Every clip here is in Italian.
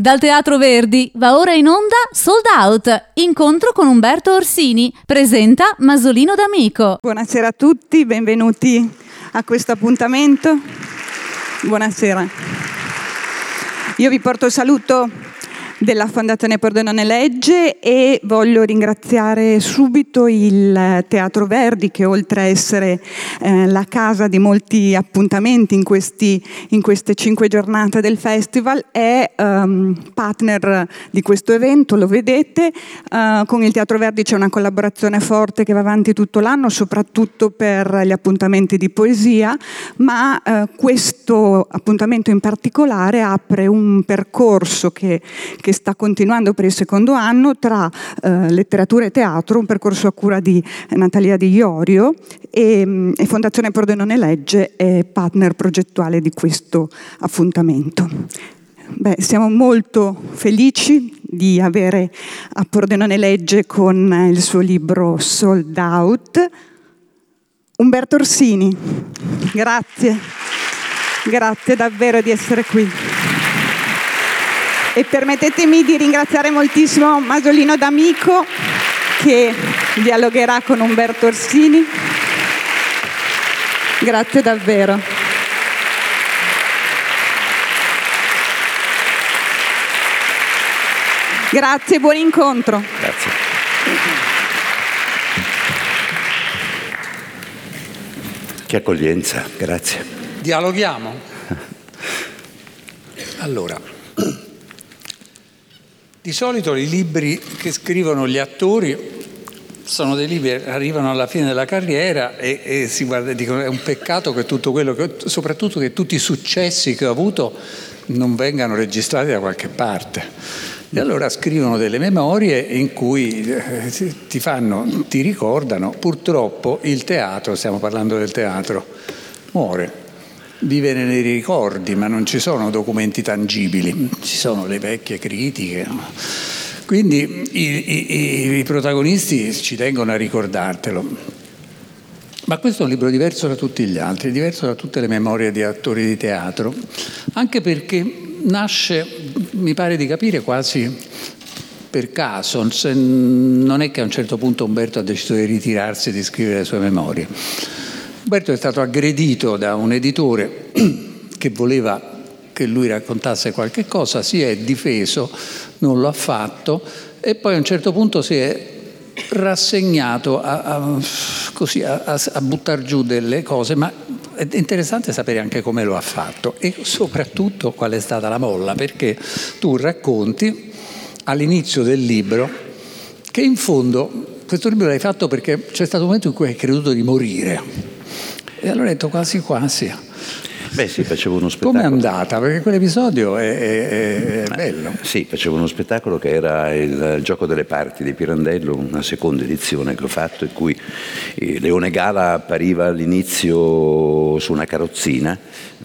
Dal Teatro Verdi va ora in onda Sold Out, incontro con Umberto Orsini, presenta Masolino D'Amico. Buonasera a tutti, benvenuti a questo appuntamento. Buonasera. Io vi porto il saluto della Fondazione Perdonone Legge e voglio ringraziare subito il Teatro Verdi che oltre a essere eh, la casa di molti appuntamenti in, questi, in, queste cinque giornate del festival è um, partner di questo evento, lo vedete, uh, con il Teatro Verdi c'è una collaborazione forte che va avanti tutto l'anno, soprattutto per gli appuntamenti di poesia, ma uh, questo appuntamento in particolare apre un percorso che, che che sta continuando per il secondo anno tra eh, letteratura e teatro, un percorso a cura di Natalia Di Iorio e, mm, e Fondazione Pordenone Legge è partner progettuale di questo appuntamento. Beh, siamo molto felici di avere a Pordenone Legge con il suo libro Sold Out Umberto Orsini. Grazie, grazie davvero di essere qui. E permettetemi di ringraziare moltissimo Masolino D'Amico che dialogherà con Umberto Orsini. Grazie davvero. Grazie, buon incontro. Grazie. Che accoglienza, grazie. Dialoghiamo. Allora, di solito i libri che scrivono gli attori sono dei libri che arrivano alla fine della carriera e, e si guarda dicono è un peccato che tutto quello che, soprattutto che tutti i successi che ho avuto non vengano registrati da qualche parte. E allora scrivono delle memorie in cui eh, ti fanno, ti ricordano, purtroppo il teatro, stiamo parlando del teatro, muore vive nei ricordi, ma non ci sono documenti tangibili, ci sono le vecchie critiche. Quindi i, i, i protagonisti ci tengono a ricordartelo. Ma questo è un libro diverso da tutti gli altri, diverso da tutte le memorie di attori di teatro, anche perché nasce, mi pare di capire, quasi per caso, non è che a un certo punto Umberto ha deciso di ritirarsi e di scrivere le sue memorie. Umberto è stato aggredito da un editore che voleva che lui raccontasse qualche cosa, si è difeso, non lo ha fatto e poi a un certo punto si è rassegnato a, a, così, a, a buttare giù delle cose, ma è interessante sapere anche come lo ha fatto e soprattutto qual è stata la molla, perché tu racconti all'inizio del libro che in fondo questo libro l'hai fatto perché c'è stato un momento in cui hai creduto di morire e allora ho detto quasi quasi. Beh sì, facevo uno spettacolo. Come è andata? Perché quell'episodio è, è, è bello. Sì, facevo uno spettacolo che era il gioco delle parti di Pirandello, una seconda edizione che ho fatto, in cui eh, Leone Gala appariva all'inizio su una carrozzina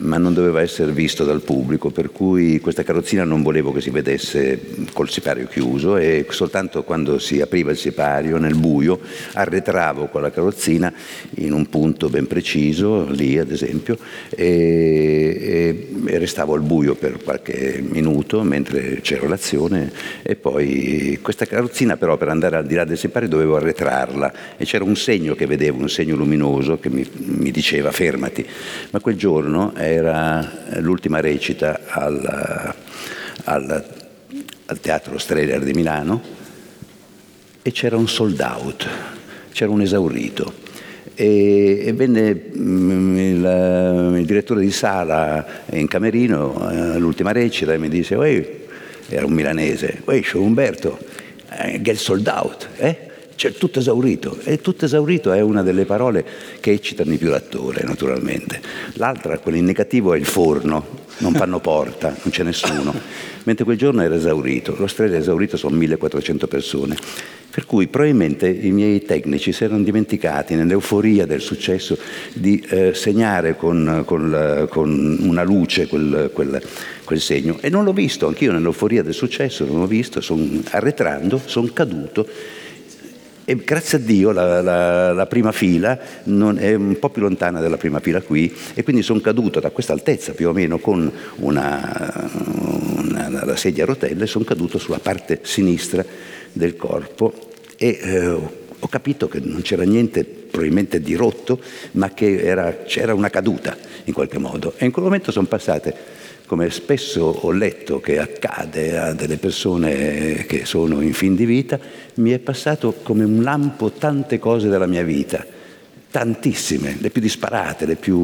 ma non doveva essere visto dal pubblico, per cui questa carrozzina non volevo che si vedesse col sipario chiuso e soltanto quando si apriva il sipario nel buio arretravo con la carrozzina in un punto ben preciso, lì ad esempio, e, e restavo al buio per qualche minuto mentre c'era l'azione e poi questa carrozzina però per andare al di là del sipario dovevo arretrarla e c'era un segno che vedevo, un segno luminoso che mi, mi diceva fermati, ma quel giorno era l'ultima recita al, al, al Teatro Streller di Milano e c'era un sold out, c'era un esaurito. E, e venne mm, il, il, direttore di sala in camerino all'ultima eh, recita e mi disse, era un milanese, c'è Umberto, eh, get sold out, eh? Cioè, tutto esaurito. E tutto esaurito è una delle parole che eccitano di più l'attore, naturalmente. L'altra, quella in negativo, è il forno, non fanno porta, non c'è nessuno. Mentre quel giorno era esaurito, lo strade esaurito sono 1400 persone. Per cui probabilmente i miei tecnici si erano dimenticati nell'euforia del successo di eh, segnare con, con, con, una luce quel, quel, quel, segno. E non l'ho visto, anch'io nell'euforia del successo non l'ho visto, sono arretrando, sono caduto e grazie a Dio la, la, la prima fila è un po' più lontana della prima fila qui e quindi sono caduto da questa altezza più o meno con una, la sedia a rotelle, sono caduto sulla parte sinistra del corpo e eh, ho capito che non c'era niente probabilmente di rotto, ma che era, c'era una caduta in qualche modo. E in quel momento sono passate, come spesso ho letto che accade a delle persone che sono in fin di vita, mi è passato come un lampo tante cose della mia vita tantissime, le più disparate, le più...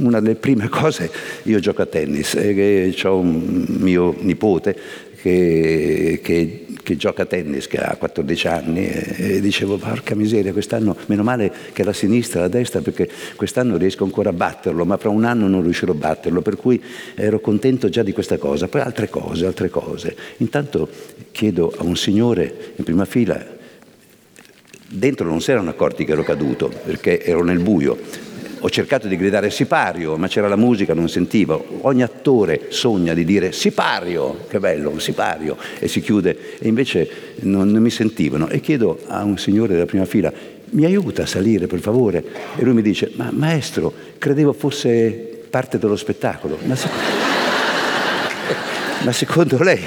una delle prime cose, io gioco a tennis e ho un mio nipote che, che, che, gioca a tennis, che ha 14 anni e, dicevo porca miseria, quest'anno meno male che la sinistra, la destra, perché quest'anno riesco ancora a batterlo, ma fra un anno non riuscirò a batterlo, per cui ero contento già di questa cosa. Poi altre cose, altre cose. Intanto chiedo a un signore in prima fila Dentro non si erano accorti che ero caduto perché ero nel buio. Ho cercato di gridare sipario, ma c'era la musica, non sentivo. Ogni attore sogna di dire sipario, che bello, sipario, e si chiude, e invece non, non mi sentivano. E chiedo a un signore della prima fila, mi aiuta a salire per favore? E lui mi dice, ma maestro, credevo fosse parte dello spettacolo. Ma, se... ma secondo lei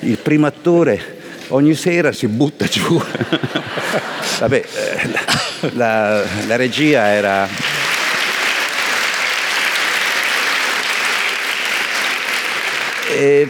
il primo attore ogni sera si butta giù. Vabbè, eh, la, la regia era...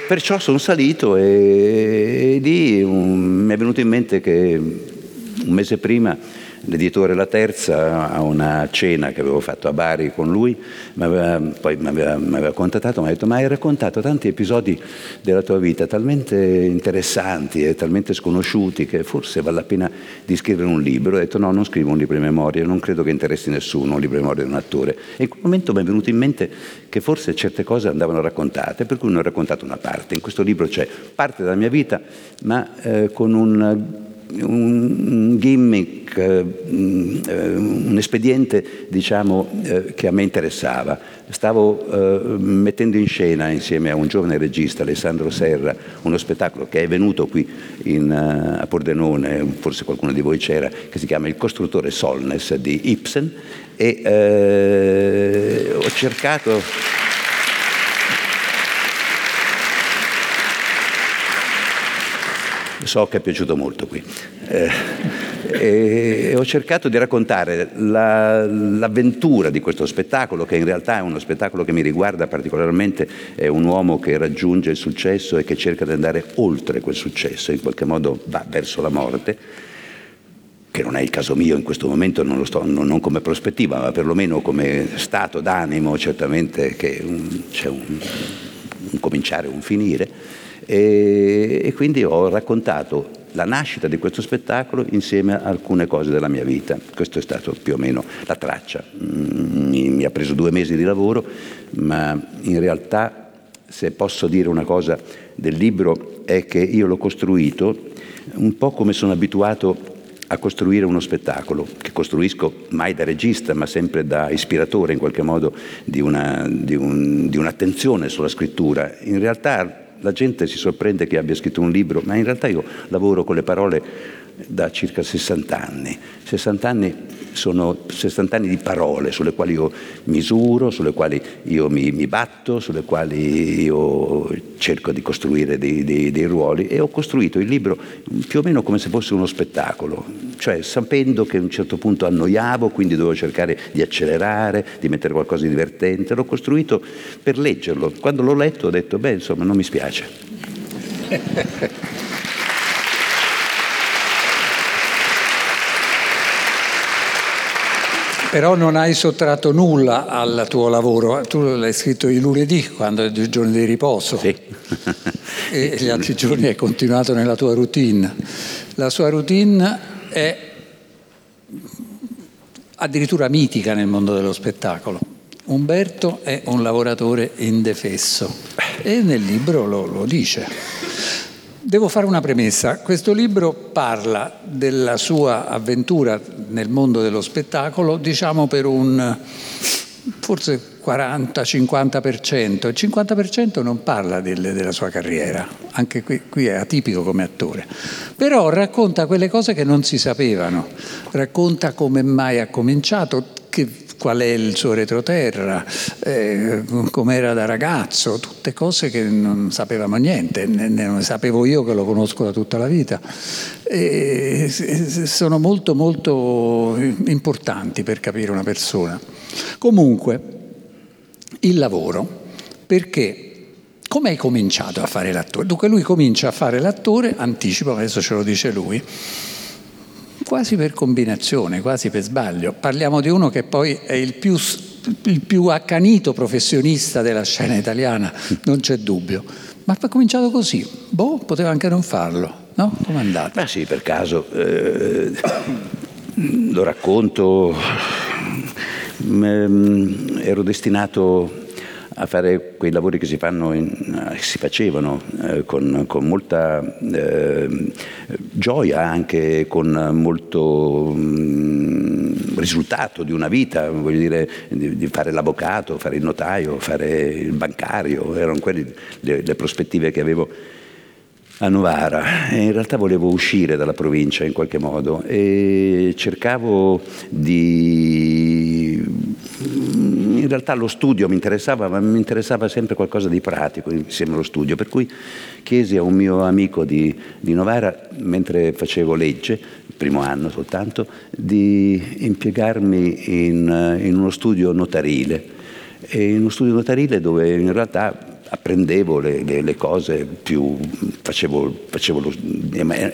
Perciò sono salito e, e lì un, mi è venuto in mente che un mese prima l'editore La Terza a una cena che avevo fatto a Bari con lui, m'aveva, poi mi aveva, contattato, mi ha detto ma hai raccontato tanti episodi della tua vita talmente interessanti e talmente sconosciuti che forse vale la pena di scrivere un libro. Ho detto no, non scrivo un libro di memoria, non credo che interessi nessuno un libro di memoria di un attore. E in quel momento mi è venuto in mente che forse certe cose andavano raccontate, per cui ne ho raccontato una parte. In questo libro c'è parte della mia vita, ma eh, con un un gimmick, eh, un espediente diciamo, eh, che a me interessava. Stavo eh, mettendo in scena insieme a un giovane regista, Alessandro Serra, uno spettacolo che è venuto qui in, a Pordenone, forse qualcuno di voi c'era, che si chiama Il costruttore Solnes di Ibsen e ho cercato so che è piaciuto molto qui. Eh, e ho cercato di raccontare la, l'avventura di questo spettacolo, che in realtà è uno spettacolo che mi riguarda particolarmente, è un uomo che raggiunge il successo e che cerca di andare oltre quel successo, in qualche modo va verso la morte che non è il caso mio in questo momento, non, sto, non, non come prospettiva, ma perlomeno come stato d'animo, certamente che un, c'è un, un cominciare e un finire e, e quindi ho raccontato la nascita di questo spettacolo insieme a alcune cose della mia vita. Questo è stato più o meno la traccia. Mm, mi, mi, ha preso due mesi di lavoro, ma in realtà, se posso dire una cosa del libro, è che io l'ho costruito un po' come sono abituato a costruire uno spettacolo, che costruisco mai da regista, ma sempre da ispiratore in qualche modo di, una, di, un, di un'attenzione sulla scrittura. In realtà la gente si sorprende che abbia scritto un libro, ma in realtà io lavoro con le parole da circa 60 anni. 60 anni sono 60 anni di parole sulle quali io misuro, sulle quali io mi, mi batto, sulle quali io cerco di costruire dei, dei, dei, ruoli e ho costruito il libro più o meno come se fosse uno spettacolo, cioè sapendo che a un certo punto annoiavo, quindi dovevo cercare di accelerare, di mettere qualcosa di divertente, l'ho costruito per leggerlo. Quando l'ho letto ho detto, beh insomma non mi spiace. Però non hai sottratto nulla al tuo lavoro, tu l'hai scritto il lunedì quando è il giorno di riposo sì. e gli altri giorni hai continuato nella tua routine. La sua routine è addirittura mitica nel mondo dello spettacolo. Umberto è un lavoratore indefesso e nel libro lo, lo dice. Devo fare una premessa, questo libro parla della sua avventura nel mondo dello spettacolo, diciamo per un forse 40-50%, il 50% non parla delle, della sua carriera, anche qui, qui, è atipico come attore, però racconta quelle cose che non si sapevano, racconta come mai ha cominciato, che qual è il suo retroterra, eh, com'era da ragazzo, tutte cose che non sapevamo niente, ne, ne sapevo io che lo conosco da tutta la vita. E sono molto molto importanti per capire una persona. Comunque, il lavoro, perché come hai cominciato a fare l'attore? Dunque lui comincia a fare l'attore, anticipo, adesso ce lo dice lui, quasi per combinazione, quasi per sbaglio. Parliamo di uno che poi è il più, il più accanito professionista della scena italiana, non c'è dubbio. Ma ha cominciato così, boh, poteva anche non farlo, no? Come è andato? Ma sì, per caso. Eh, lo racconto, mm, ero destinato a fare quei lavori che si, in, si facevano eh, con, con, molta eh, gioia, anche con molto mh, mm, risultato di una vita, voglio dire, di, di, fare l'avvocato, fare il notaio, fare il bancario, erano quelle le, le prospettive che avevo a Novara e in realtà volevo uscire dalla provincia in qualche modo e cercavo di... In realtà lo studio mi interessava, ma mi interessava sempre qualcosa di pratico insieme allo studio, per cui chiesi a un mio amico di, di Novara, mentre facevo legge, primo anno soltanto, di impiegarmi in, in uno studio notarile. E in uno studio notarile dove in realtà apprendevo le, le, le, cose più, facevo, facevo lo,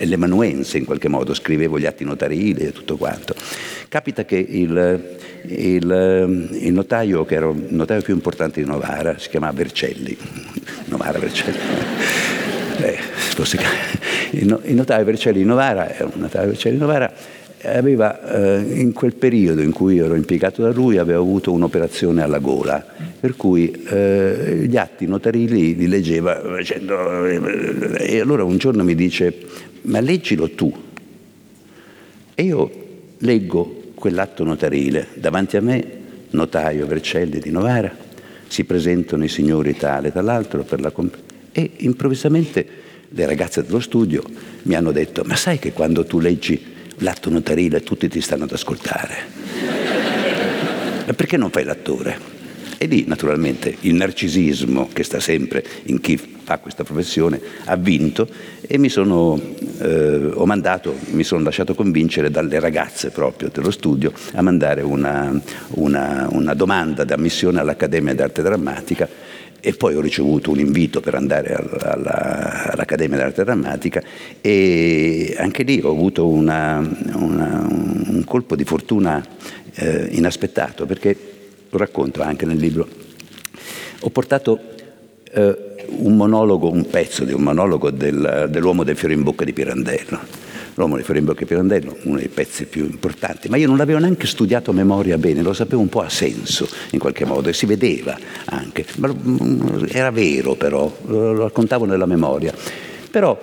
l'emanuense in qualche modo, scrivevo gli atti notarili e tutto quanto. Capita che il, il, il notaio, che era il notaio più importante di Novara, si chiamava Vercelli, Novara Vercelli. Eh, il, notaio Vercelli di Novara, un notaio Vercelli di Novara aveva eh, in quel periodo in cui ero impiegato da lui aveva avuto un'operazione alla gola per cui eh, gli atti notarili li leggeva facendo, eh, e allora un giorno mi dice ma leggilo tu e io leggo quell'atto notarile. Davanti a me notaio Vercelli di Novara si presentano i signori tale e l'altro per la comp- e improvvisamente le ragazze dello studio mi hanno detto ma sai che quando tu leggi l'atto notarile tutti ti stanno ad ascoltare. Ma perché non fai l'attore? E lì naturalmente il narcisismo che sta sempre in chi fa questa professione ha vinto e mi sono, eh, ho mandato, mi sono lasciato convincere dalle ragazze proprio dello studio a mandare una, una, una domanda d'ammissione all'Accademia d'Arte Drammatica e poi ho ricevuto un invito per andare alla, all'Accademia d'Arte Drammatica e anche lì ho avuto una, una, un colpo di fortuna eh, inaspettato perché lo racconto anche nel libro. Ho portato eh, un monologo, un pezzo di un monologo del, dell'uomo del fiore in bocca di Pirandello L'uomo di Fiorenbocca e Pirandello, uno dei pezzi più importanti, ma io non l'avevo neanche studiato a memoria bene, lo sapevo un po' a senso in qualche modo e si vedeva anche, ma mm, era vero però, lo raccontavo nella memoria. Però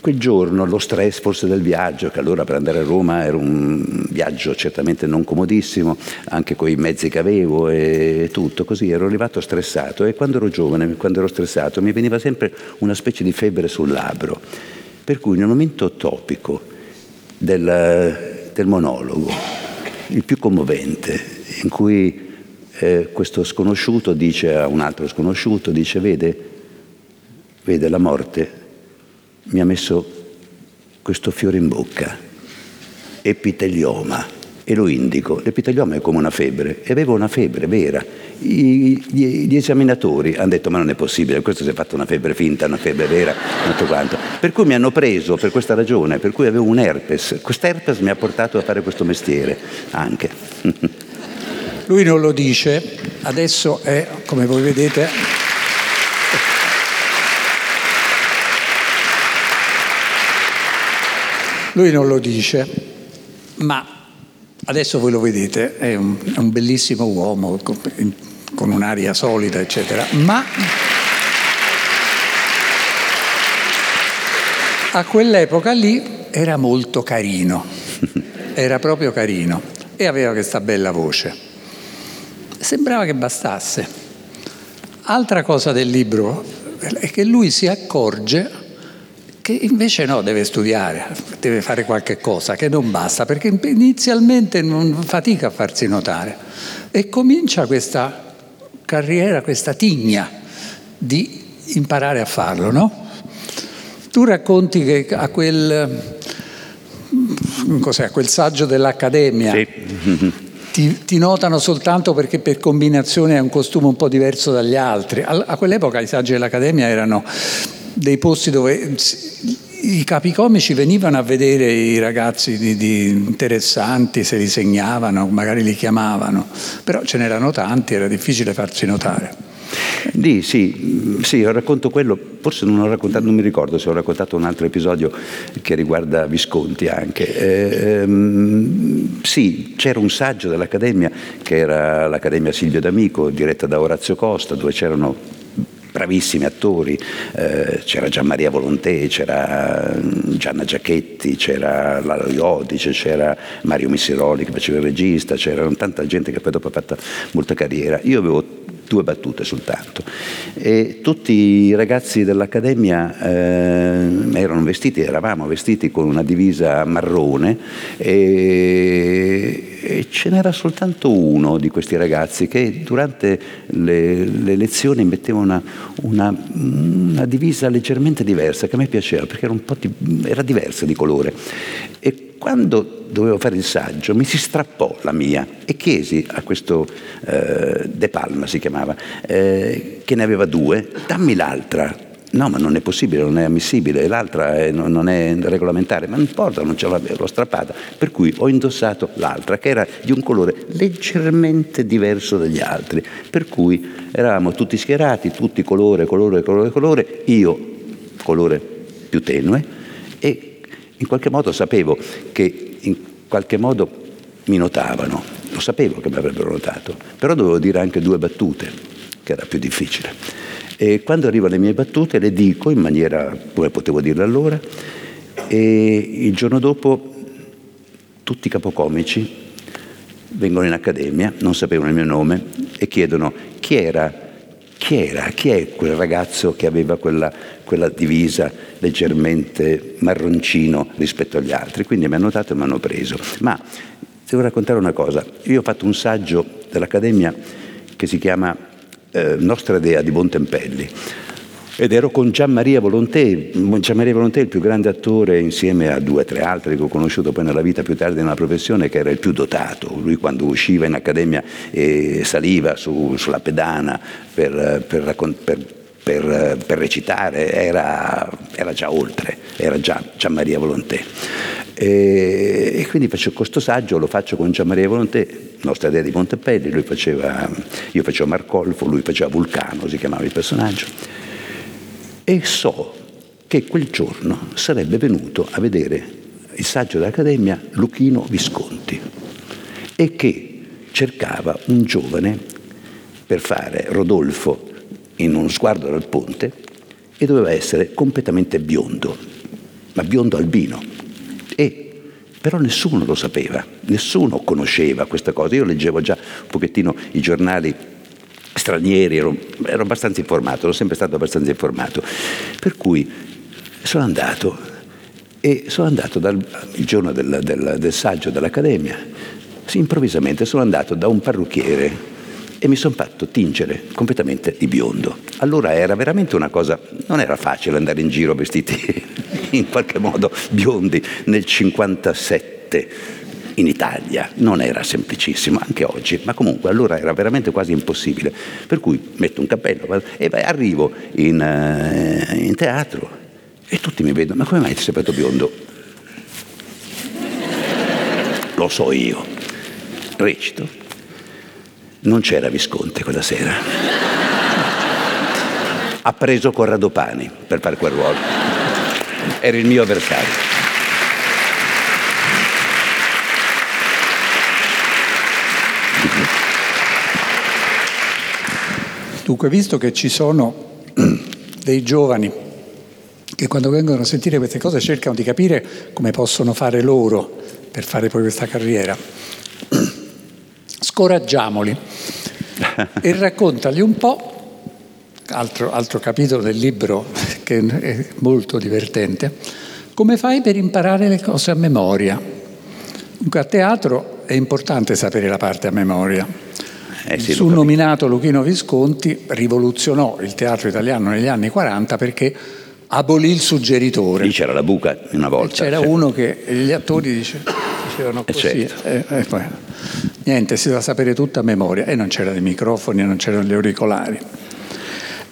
quel giorno lo stress forse del viaggio, che allora per andare a Roma era un viaggio certamente non comodissimo, anche con i mezzi che avevo e tutto, così ero arrivato stressato e quando ero giovane, quando ero stressato, mi veniva sempre una specie di febbre sul labbro, per cui nel momento topico del, del monologo, il più commovente, in cui eh, questo sconosciuto dice a un altro sconosciuto, dice vede, vede la morte mi ha messo questo fiore in bocca, epitelioma, e lo indico. L'epitelioma è come una febbre, e avevo una febbre vera. I, gli, gli, esaminatori hanno detto ma non è possibile, questo si è fatto una febbre finta, una febbre vera, tutto quanto. Per cui mi hanno preso per questa ragione, per cui avevo un herpes. Quest'herpes mi ha portato a fare questo mestiere anche. Lui non lo dice, adesso è, come voi vedete, Lui non lo dice, ma adesso voi lo vedete, è un, è un bellissimo uomo con, con un'aria solida, eccetera, ma a quell'epoca lì era molto carino, era proprio carino e aveva questa bella voce. Sembrava che bastasse. Altra cosa del libro è che lui si accorge che invece no, deve studiare, deve fare qualche cosa, che non basta, perché inizialmente non fatica a farsi notare e comincia questa carriera, questa tigna di imparare a farlo, no? Tu racconti che a quel, cos'è, quel saggio dell'Accademia Sì. ti, ti notano soltanto perché per combinazione hai un costume un po' diverso dagli altri. A, a quell'epoca i saggi dell'Accademia erano dei posti dove i capicomici venivano a vedere i ragazzi di, di interessanti, se li segnavano, magari li chiamavano, però ce n'erano tanti, era difficile farsi notare. Di, sì, sì, ho racconto quello, forse non ho raccontato, non mi ricordo se ho raccontato un altro episodio che riguarda Visconti anche. Eh, ehm, sì, c'era un saggio dell'Accademia che era l'Accademia Silvio D'Amico, diretta da Orazio Costa, dove c'erano bravissimi attori, eh, c'era Gianmaria Volontè, c'era Gianna Giachetti, c'era Lalo Iodice, c'era Mario Missiroli che faceva il regista, c'era tanta gente che poi dopo ha fatto molta carriera. Io avevo due battute soltanto. E tutti i ragazzi dell'Accademia eh, erano vestiti, eravamo vestiti con una divisa marrone e, e ce n'era soltanto uno di questi ragazzi che durante le, le lezioni metteva una, una, una, divisa leggermente diversa che a me piaceva perché era, di, era diversa di colore. E quando dovevo fare il saggio mi si strappò la mia e chiesi a questo eh, De Palma si chiamava, eh, che ne aveva due, dammi l'altra. No, ma non è possibile, non è ammissibile, l'altra è, non è regolamentare, ma non importa, non ce l'avevo strappata. Per cui ho indossato l'altra, che era di un colore leggermente diverso dagli altri. Per cui eravamo tutti schierati, tutti colore, colore, colore, colore, io colore più tenue e in qualche modo sapevo che in qualche modo mi notavano, lo sapevo che mi avrebbero notato, però dovevo dire anche due battute, che era più difficile. E quando arrivo alle mie battute le dico in maniera come potevo dirle allora e il giorno dopo tutti i capocomici vengono in accademia, non sapevano il mio nome e chiedono chi era, chi era, chi è quel ragazzo che aveva quella, quella divisa leggermente marroncino rispetto agli altri. Quindi mi hanno notato e mi hanno preso. Ma devo raccontare una cosa. Io ho fatto un saggio dell'Accademia che si chiama eh, Nostra Dea di Bontempelli ed ero con Gian Maria Volontè, Gian Maria Volontè il più grande attore insieme a due o tre altri che ho conosciuto poi nella vita più tardi nella professione che era il più dotato, lui quando usciva in accademia e saliva su, sulla pedana per, per, per per, per, recitare era, era, già oltre, era già Gian Maria Volontè. E, e, quindi faccio questo saggio, lo faccio con Gian Maria Volontè, nostra idea di Montepelli, faceva, io facevo Marcolfo, lui faceva Vulcano, si chiamava il personaggio. E so che quel giorno sarebbe venuto a vedere il saggio dell'Accademia Luchino Visconti e che cercava un giovane per fare Rodolfo in uno sguardo dal ponte e doveva essere completamente biondo, ma biondo albino. E però nessuno lo sapeva, nessuno conosceva questa cosa. Io leggevo già un pochettino i giornali stranieri, ero, ero abbastanza informato, ero sempre stato abbastanza informato. Per cui sono andato e sono andato dal il giorno del, del, del saggio dell'Accademia, sì, improvvisamente sono andato da un parrucchiere e mi sono fatto tingere completamente di biondo. Allora era veramente una cosa, non era facile andare in giro vestiti in qualche modo biondi nel 57 in Italia, non era semplicissimo anche oggi, ma comunque allora era veramente quasi impossibile. Per cui metto un cappello e arrivo in, uh, in teatro e tutti mi vedono, ma come mai ti sei fatto biondo? Lo so io, recito, non c'era Visconti quella sera. Ha preso Corrado Pani per fare quel ruolo. Era il mio avversario. Dunque, visto che ci sono dei giovani che quando vengono a sentire queste cose cercano di capire come possono fare loro per fare poi questa carriera, scoraggiamoli e raccontali un po' altro, altro capitolo del libro che è molto divertente, come fai per imparare le cose a memoria? Dunque a teatro è importante sapere la parte a memoria. Eh sì, il suo nominato Luchino Visconti rivoluzionò il teatro italiano negli anni 40 perché abolì il suggeritore. Lì c'era la buca una volta. E c'era cioè. uno che gli attori dice, dicevano eh, così. Certo. E, e poi, niente, si doveva sapere tutta a memoria e non c'erano i microfoni, non c'erano gli auricolari.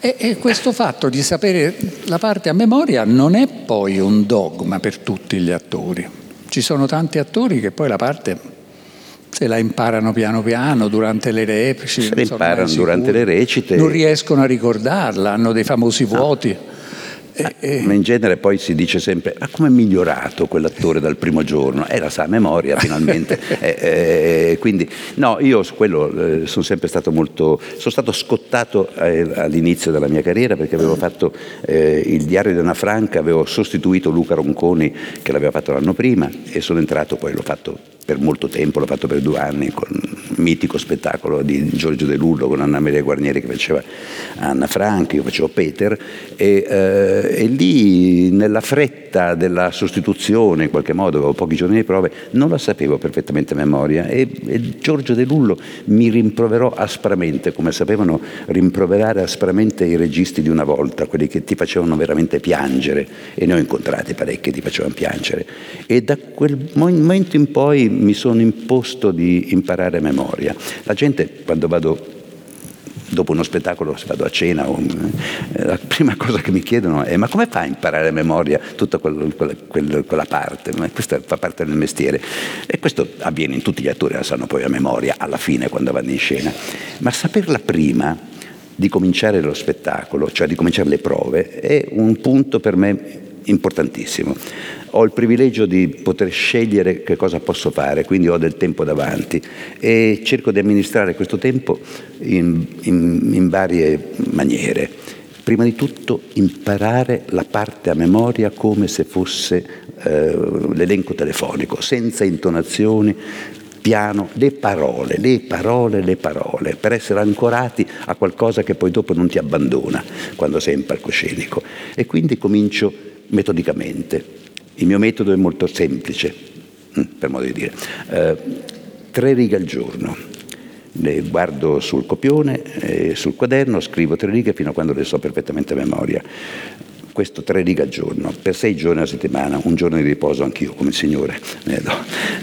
E, e, questo fatto di sapere la parte a memoria non è poi un dogma per tutti gli attori. Ci sono tanti attori che poi la parte se la imparano piano piano durante le recite. Se la imparano durante le recite. Non riescono a ricordarla, hanno dei famosi vuoti. No. Eh, eh. Ma in genere poi si dice sempre, ma come è migliorato quell'attore dal primo giorno? Eh, la sa a memoria finalmente. eh, eh, quindi no, io su quello eh, sono sempre stato molto, sono stato scottato eh, all'inizio della mia carriera perché avevo fatto il diario di Anna Franca, avevo sostituito Luca Ronconi che l'aveva fatto l'anno prima e sono entrato, poi l'ho fatto per molto tempo, l'ho fatto per due anni con un mitico spettacolo di Giorgio De Lullo con Anna Maria Guarnieri che faceva Anna Franchi, io facevo Peter e, eh, e, lì nella fretta della sostituzione in qualche modo, avevo pochi giorni di prove, non la sapevo perfettamente a memoria e, e Giorgio De Lullo mi rimproverò aspramente, come sapevano rimproverare aspramente i registi di una volta, quelli che ti facevano veramente piangere e ne ho incontrati parecchi che ti facevano piangere. E da quel momento in poi mi sono imposto di imparare a memoria. La gente quando vado dopo uno spettacolo, se vado a cena, eh, la prima cosa che mi chiedono è ma come fai a imparare a memoria tutta quella, quella, quella parte? Ma questa fa parte del mestiere. E questo avviene in tutti gli attori, la sanno poi a memoria alla fine quando vanno in scena. Ma saperla prima di cominciare lo spettacolo, cioè di cominciare le prove, è un punto per me importantissimo ho il privilegio di poter scegliere che cosa posso fare, quindi ho del tempo davanti e cerco di amministrare questo tempo in, in, in varie maniere. Prima di tutto imparare la parte a memoria come se fosse eh, l'elenco telefonico, senza intonazioni, piano, le parole, le parole, le parole, per essere ancorati a qualcosa che poi dopo non ti abbandona quando sei in palcoscenico. E quindi comincio metodicamente. Il mio metodo è molto semplice, mm, per modo di dire. Eh, tre righe al giorno. Le guardo sul copione, eh, sul quaderno, scrivo tre righe fino a quando le so perfettamente a memoria. Questo tre righe al giorno, per sei giorni alla settimana, un giorno di riposo anch'io come il Signore.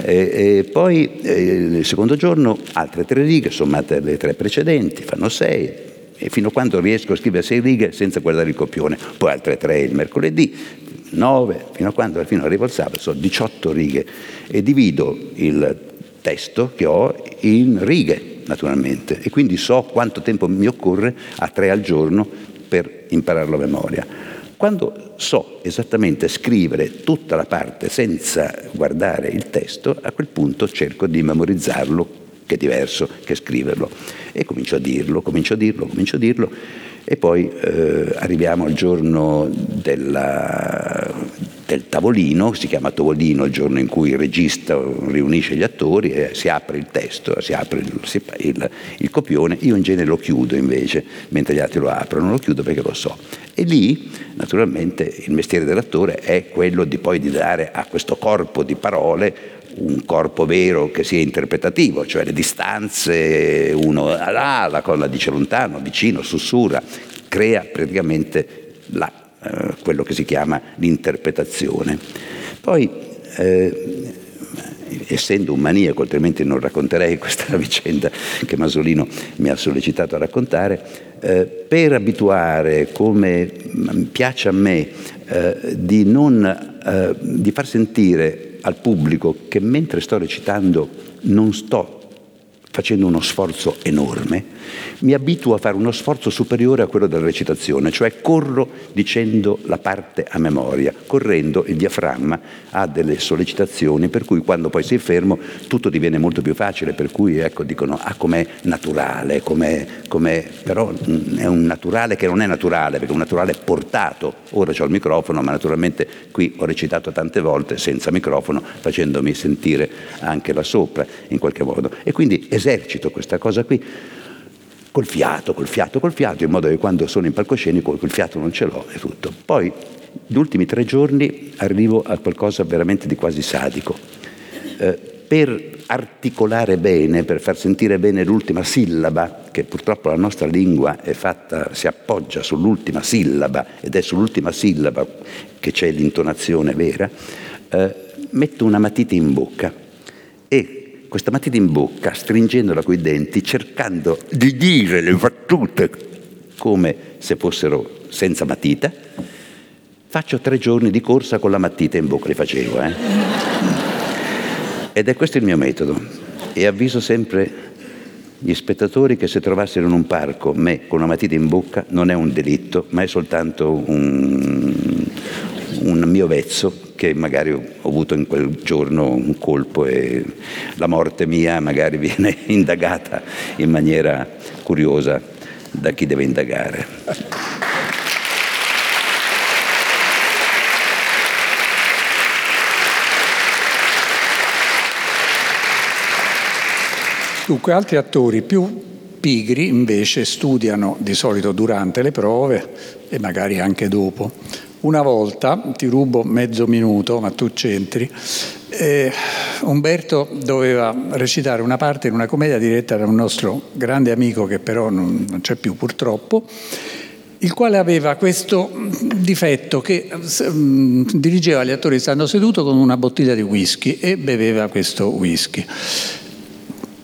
Eh, poi il secondo giorno altre tre righe, sommate le tre precedenti, fanno sei, e fino a quando riesco a scrivere sei righe senza guardare il copione, poi altre tre il mercoledì, 9, fino a quando fine arrivo al sabato, sono 18 righe. E divido il testo che ho in righe, naturalmente, e quindi so quanto tempo mi occorre a tre al giorno per impararlo a memoria. Quando so esattamente scrivere tutta la parte senza guardare il testo, a quel punto cerco di memorizzarlo, che è diverso che scriverlo. E comincio a dirlo, comincio a dirlo, comincio a dirlo e poi eh, arriviamo al giorno della, del tavolino, si chiama tavolino il giorno in cui il regista riunisce gli attori e si apre il testo, si apre il, il, il copione, io in genere lo chiudo invece, mentre gli altri lo aprono, lo chiudo perché lo so. E lì naturalmente il mestiere dell'attore è quello di poi di dare a questo corpo di parole un corpo vero che sia interpretativo, cioè le distanze, uno là, la cosa dice lontano, vicino, sussurra, crea praticamente la, eh, quello che si chiama l'interpretazione. Poi, eh, essendo un maniaco, altrimenti non racconterei questa vicenda che Masolino mi ha sollecitato a raccontare, eh, per abituare, come piace a me, eh, di, non, eh, di far sentire al pubblico che mentre sto recitando non sto facendo uno sforzo enorme, mi abituo a fare uno sforzo superiore a quello della recitazione, cioè corro dicendo la parte a memoria, correndo il diaframma ha delle sollecitazioni per cui quando poi sei fermo tutto diviene molto più facile, per cui ecco dicono ah com'è naturale, com'è, com'è, però mm, è un naturale che non è naturale, perché è un naturale portato, ora ho il microfono, ma naturalmente qui ho recitato tante volte senza microfono, facendomi sentire anche là sopra in qualche modo. E quindi esercito questa cosa qui col fiato, col fiato, col fiato, in modo che quando sono in palcoscenico quel fiato non ce l'ho e tutto. Poi, gli ultimi tre giorni, arrivo a qualcosa veramente di quasi sadico. Eh, per articolare bene, per far sentire bene l'ultima sillaba, che purtroppo la nostra lingua è fatta, si appoggia sull'ultima sillaba ed è sull'ultima sillaba che c'è l'intonazione vera, eh, metto una matita in bocca e questa matita in bocca, stringendola coi denti, cercando di dire le battute come se fossero senza matita, faccio tre giorni di corsa con la matita in bocca, li facevo, eh? Ed è questo il mio metodo. E avviso sempre gli spettatori che se trovassero in un parco me con una matita in bocca non è un delitto, ma è soltanto un, un mio vezzo che magari ho avuto in quel giorno un colpo e la morte mia magari viene indagata in maniera curiosa da chi deve indagare. Dunque altri attori più pigri invece studiano di solito durante le prove e magari anche dopo. Una volta, ti rubo mezzo minuto, ma tu c'entri, eh, Umberto doveva recitare una parte in una commedia diretta da un nostro grande amico che però non, non c'è più purtroppo, il quale aveva questo difetto che um, dirigeva gli attori stando seduto con una bottiglia di whisky e beveva questo whisky.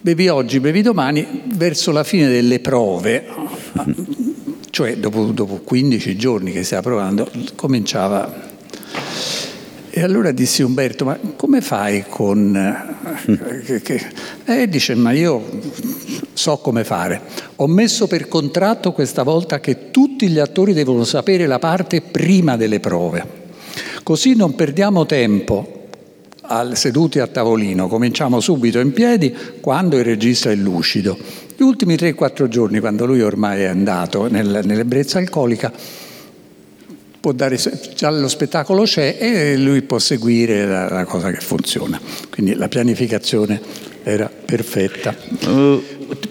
Bevi oggi, bevi domani, verso la fine delle prove, cioè dopo, dopo 15 giorni che stava provando, cominciava. E allora dissi Umberto, ma come fai con... Che, che... E dice, ma io so come fare. Ho messo per contratto questa volta che tutti gli attori devono sapere la parte prima delle prove. Così non perdiamo tempo al, seduti a tavolino, cominciamo subito in piedi quando il regista è lucido. Gli ultimi 3-4 giorni, quando lui ormai è andato nel, nell'ebbrezza alcolica, può dare, già lo spettacolo c'è e lui può seguire la, la cosa che funziona. Quindi la pianificazione era perfetta. Uh,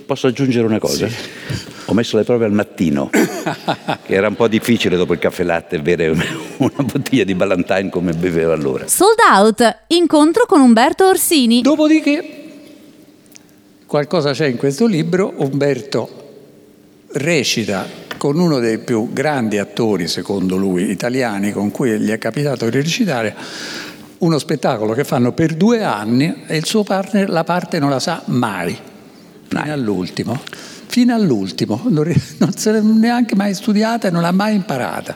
posso aggiungere una cosa? Sì. Ho messo le prove al mattino, che era un po' difficile dopo il caffè latte bere una bottiglia di Ballantine come beveva allora. Sold out, incontro con Umberto Orsini. Dopodiché, qualcosa c'è in questo libro, Umberto recita con uno dei più grandi attori, secondo lui, italiani, con cui gli è capitato di recitare, uno spettacolo che fanno per due anni e il suo partner la parte non la sa mai, fino all'ultimo fino all'ultimo, non, se l'è neanche mai studiata e non l'ha mai imparata.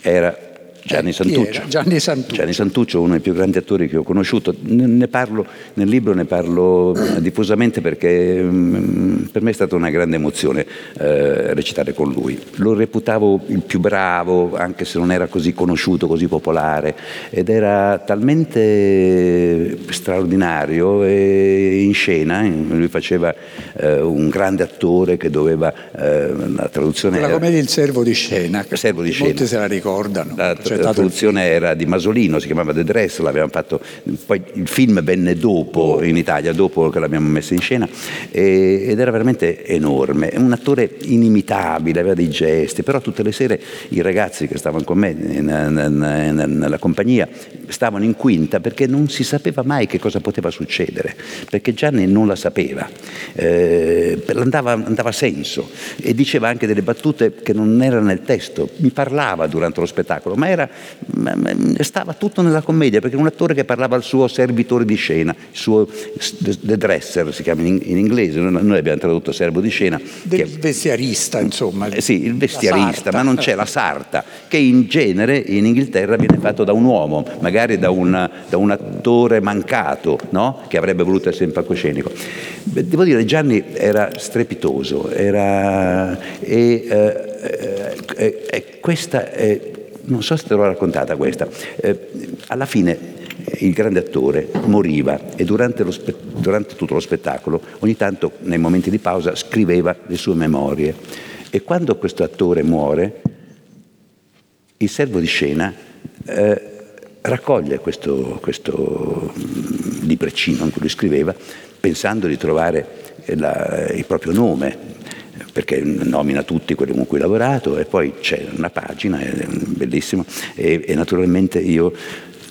Era Gianni Santuccio. Gianni Santuccio. Gianni Santuccio, uno dei più grandi attori che ho conosciuto. Ne parlo, nel libro ne parlo diffusamente perché mm, per me è stata una grande emozione eh, recitare con lui. Lo reputavo il più bravo, anche se non era così conosciuto, così popolare, ed era talmente straordinario e in scena, lui faceva eh, un grande attore che doveva, eh, la traduzione... La commedia Il servo di scena, servo di scena. molti se la ricordano. La, cioè, la traduzione era di Masolino, si chiamava The Dress, l'abbiamo fatto, poi il film venne dopo in Italia, dopo che l'abbiamo messo in scena, e, ed era veramente enorme, un attore inimitabile, aveva dei gesti, però tutte le sere i ragazzi che stavano con me nella compagnia stavano in quinta perché non si sapeva mai che cosa poteva succedere, perché Gianni non la sapeva, eh, andava, andava a senso e diceva anche delle battute che non erano nel testo, mi parlava durante lo spettacolo, ma era stava tutto nella commedia, perché era un attore che parlava al suo servitore di scena, il suo the dresser si chiama in, in inglese, noi abbiamo tradotto servo di scena. Del che, vestiarista, insomma. Eh, sì, il vestiarista, ma non c'è la sarta, che in genere in Inghilterra viene fatto da un uomo, magari da, una, da un attore mancato, no? che avrebbe voluto essere in palcoscenico. Devo dire, Gianni era strepitoso, era, e, eh, eh, eh, questa è non so se te l'ho raccontata questa, eh, alla fine il grande attore moriva e durante, spe- durante, tutto lo spettacolo, ogni tanto nei momenti di pausa, scriveva le sue memorie. E quando questo attore muore, il servo di scena eh, raccoglie questo, questo mm, libreccino in cui lui scriveva, pensando di trovare la, il proprio nome perché nomina tutti quelli con cui ho lavorato e poi c'è una pagina, è bellissimo, e, e naturalmente io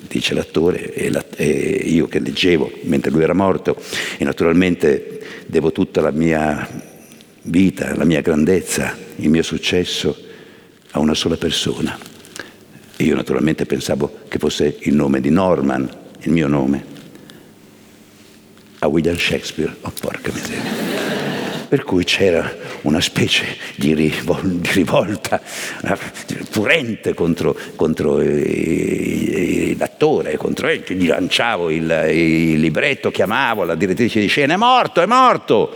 dice l'attore, e, la, e, io che leggevo mentre lui era morto, e naturalmente devo tutta la mia vita, la mia grandezza, il mio successo a una sola persona. Io naturalmente pensavo che fosse il nome di Norman, il mio nome, a William Shakespeare. Oh, porca miseria. Per cui c'era una specie di, rivol- di rivolta purente contro, contro l'attore, contro lui, gli lanciavo il, il, libretto, chiamavo la direttrice di scena, è morto, è morto,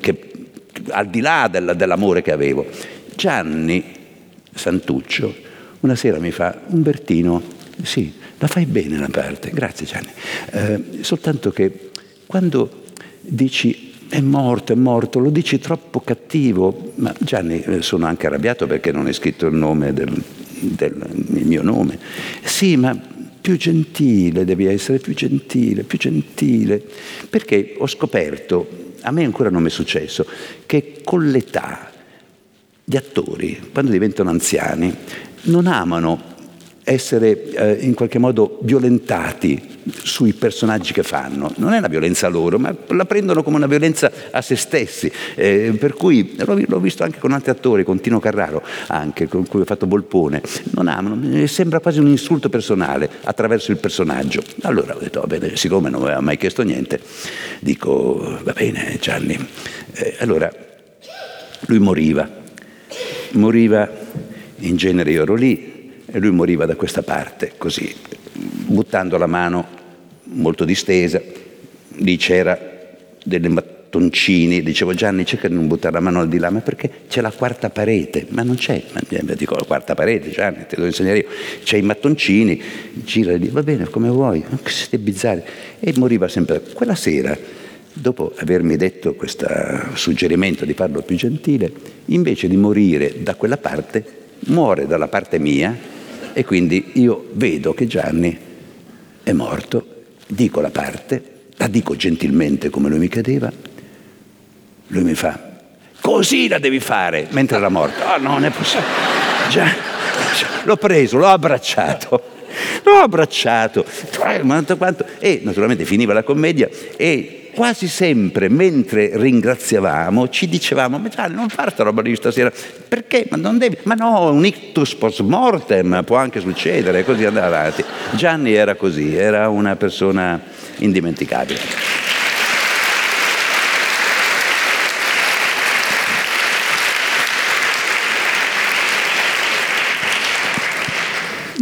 che, al di là del, dell'amore che avevo. Gianni Santuccio una sera mi fa, Umbertino, sì, la fai bene la parte, grazie Gianni, eh, soltanto che quando dici è morto, è morto, lo dici troppo cattivo, ma Gianni eh, sono anche arrabbiato perché non è scritto il nome del, del il mio nome. Sì, ma più gentile devi essere, più gentile, più gentile, perché ho scoperto, a me ancora non mi è successo, che con l'età gli attori, quando diventano anziani, non amano essere eh, in qualche modo violentati sui personaggi che fanno. Non è una violenza loro, ma la prendono come una violenza a se stessi. Eh, per cui l'ho, visto anche con altri attori, con Tino Carraro, anche con cui ho fatto Volpone. Non amano, sembra quasi un insulto personale attraverso il personaggio. Allora ho detto, va bene, siccome non aveva mai chiesto niente, dico, va bene Gianni. Eh, allora lui moriva, moriva, in genere io ero lì, e lui moriva da questa parte, così, buttando la mano molto distesa, lì c'era delle mattoncini, dicevo Gianni cerca di non buttare la mano al di là, ma perché c'è la quarta parete, ma non c'è, ma dico la quarta parete Gianni, te lo insegnare io, c'è i mattoncini, gira dice va bene come vuoi, che siete bizzarri, e moriva sempre. Quella sera, dopo avermi detto questo suggerimento di farlo più gentile, invece di morire da quella parte, muore dalla parte mia e quindi io vedo che Gianni è morto, dico la parte, la dico gentilmente come lui mi chiedeva, lui mi fa, così la devi fare, mentre era morto. Ah, oh, no, non è possibile. Già, l'ho preso, l'ho abbracciato. L'ho abbracciato e naturalmente finiva la commedia e quasi sempre mentre ringraziavamo ci dicevamo ma Gianni non fare sta roba lì stasera perché? Ma non devi ma no un ictus post mortem può anche succedere così andava avanti Gianni era così era una persona indimenticabile